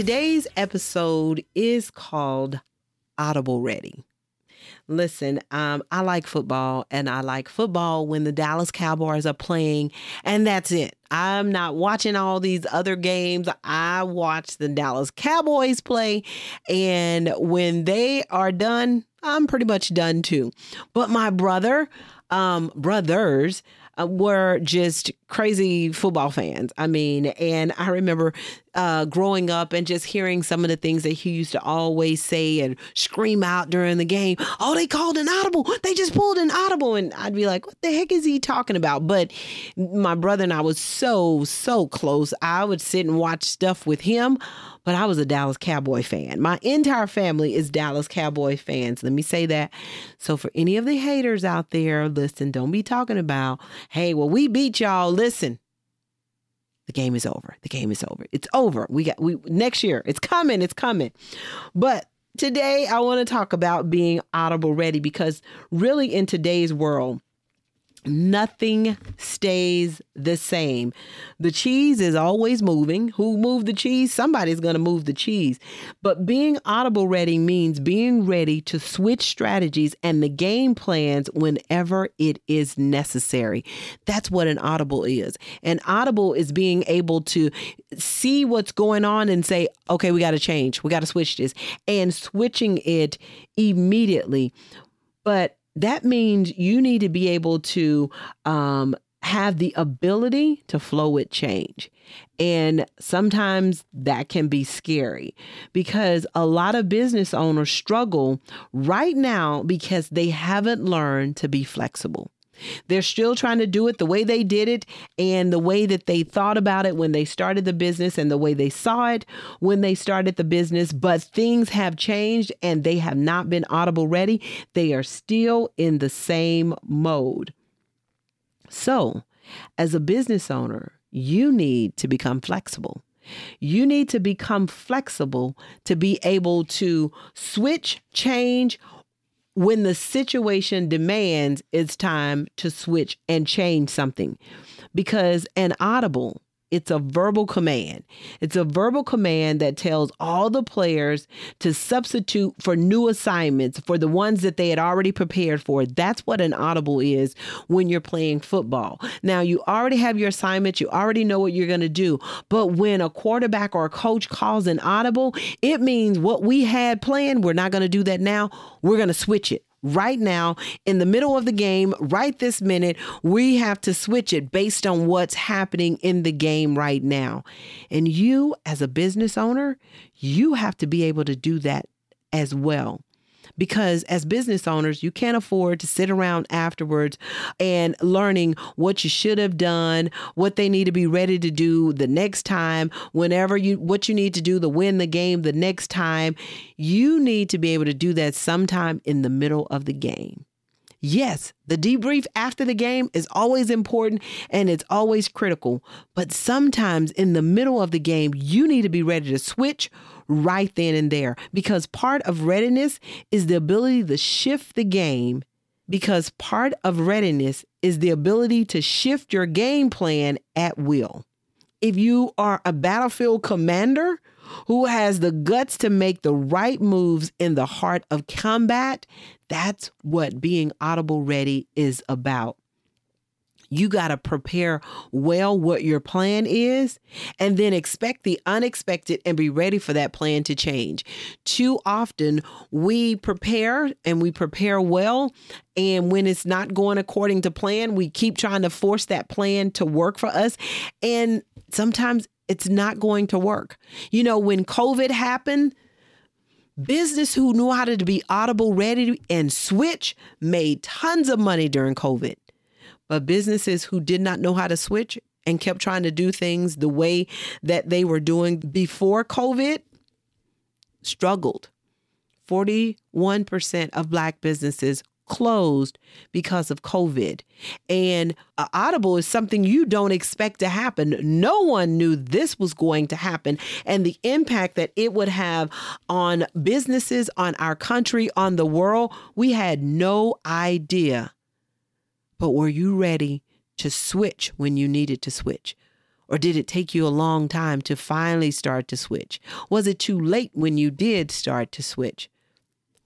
Today's episode is called Audible Ready. Listen, um, I like football and I like football when the Dallas Cowboys are playing, and that's it. I'm not watching all these other games. I watch the Dallas Cowboys play, and when they are done, I'm pretty much done too. But my brother, um, brothers, uh, were just crazy football fans. I mean, and I remember uh, growing up and just hearing some of the things that he used to always say and scream out during the game. Oh, they called an audible. They just pulled an audible. And I'd be like, what the heck is he talking about? But my brother and I was so, so close. I would sit and watch stuff with him but I was a Dallas Cowboy fan. My entire family is Dallas Cowboy fans. Let me say that. So for any of the haters out there, listen, don't be talking about, hey, well, we beat y'all. Listen, the game is over. The game is over. It's over. We got we next year. It's coming. It's coming. But today I want to talk about being audible ready because really in today's world, Nothing stays the same. The cheese is always moving. Who moved the cheese? Somebody's going to move the cheese. But being audible ready means being ready to switch strategies and the game plans whenever it is necessary. That's what an audible is. An audible is being able to see what's going on and say, okay, we got to change. We got to switch this and switching it immediately. But that means you need to be able to um, have the ability to flow with change. And sometimes that can be scary because a lot of business owners struggle right now because they haven't learned to be flexible. They're still trying to do it the way they did it and the way that they thought about it when they started the business and the way they saw it when they started the business. But things have changed and they have not been audible ready. They are still in the same mode. So, as a business owner, you need to become flexible. You need to become flexible to be able to switch, change, when the situation demands it's time to switch and change something. Because an audible it's a verbal command. It's a verbal command that tells all the players to substitute for new assignments for the ones that they had already prepared for. That's what an audible is when you're playing football. Now, you already have your assignments, you already know what you're going to do. But when a quarterback or a coach calls an audible, it means what we had planned, we're not going to do that now. We're going to switch it right now in the middle of the game, right this minute. We have to switch it based on what's happening in the game right now. And you, as a business owner, you have to be able to do that as well because as business owners, you can't afford to sit around afterwards and learning what you should have done, what they need to be ready to do the next time, whenever you what you need to do to win the game the next time. You need to be able to do that sometime in the middle of the game. Yes, the debrief after the game is always important and it's always critical. But sometimes in the middle of the game, you need to be ready to switch right then and there because part of readiness is the ability to shift the game. Because part of readiness is the ability to shift your game plan at will. If you are a battlefield commander, who has the guts to make the right moves in the heart of combat. That's what being audible ready is about. You got to prepare well what your plan is and then expect the unexpected and be ready for that plan to change. Too often we prepare and we prepare well. And when it's not going according to plan, we keep trying to force that plan to work for us. And sometimes it's not going to work. You know, when COVID happened, business who knew how to be audible, ready, and switch made tons of money during COVID. But businesses who did not know how to switch and kept trying to do things the way that they were doing before COVID, struggled. 41% of Black businesses closed because of COVID. And uh, Audible is something you don't expect to happen. No one knew this was going to happen and the impact that it would have on businesses, on our country, on the world. We had no idea. But were you ready to switch when you needed to switch? Or did it take you a long time to finally start to switch? Was it too late when you did start to switch?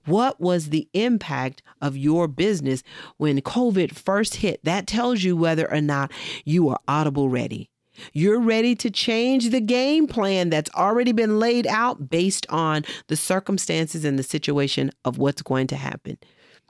What was the impact of your business when COVID first hit? That tells you whether or not you are audible ready. You're ready to change the game plan that's already been laid out based on the circumstances and the situation of what's going to happen.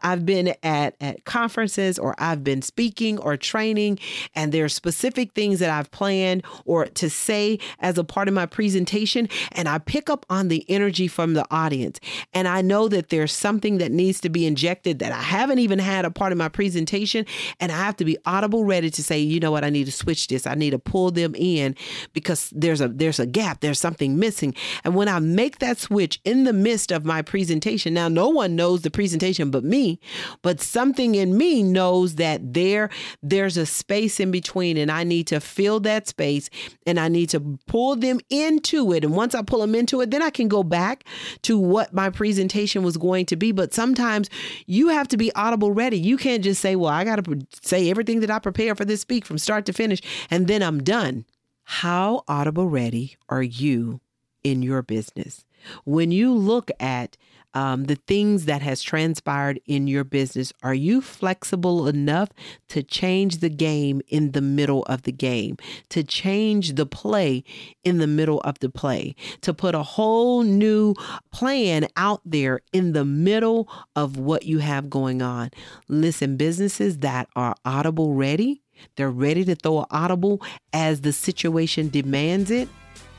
I've been at, at conferences or I've been speaking or training, and there are specific things that I've planned or to say as a part of my presentation. And I pick up on the energy from the audience. And I know that there's something that needs to be injected that I haven't even had a part of my presentation. And I have to be audible ready to say, you know what, I need to switch this. I need to pull them in because there's a there's a gap, there's something missing. And when I make that switch in the midst of my presentation, now no one knows the presentation but me but something in me knows that there there's a space in between and I need to fill that space and I need to pull them into it. And once I pull them into it, then I can go back to what my presentation was going to be. But sometimes you have to be audible ready. You can't just say, well, I got to say everything that I prepare for this speak from start to finish and then I'm done. How audible ready are you in your business? When you look at um, the things that has transpired in your business, are you flexible enough to change the game in the middle of the game, to change the play in the middle of the play, to put a whole new plan out there in the middle of what you have going on? Listen, businesses that are audible ready, they're ready to throw an audible as the situation demands it.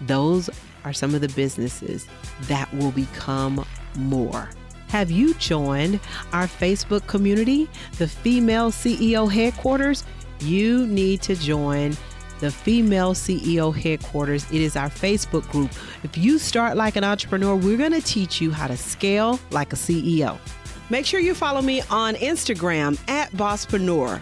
Those are some of the businesses that will become more. Have you joined our Facebook community, the Female CEO Headquarters? You need to join the Female CEO Headquarters. It is our Facebook group. If you start like an entrepreneur, we're going to teach you how to scale like a CEO. Make sure you follow me on Instagram at Bosspreneur,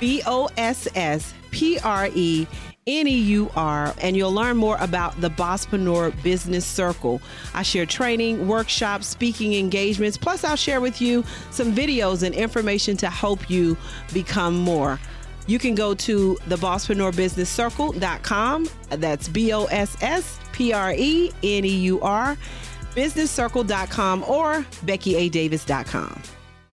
B O S S P R E N-E-U-R, and you'll learn more about the Bosspreneur Business Circle. I share training, workshops, speaking engagements, plus I'll share with you some videos and information to help you become more. You can go to the Circle.com. That's B-O-S-S-P-R-E-N-E-U-R, businesscircle.com or BeckyADavis.com.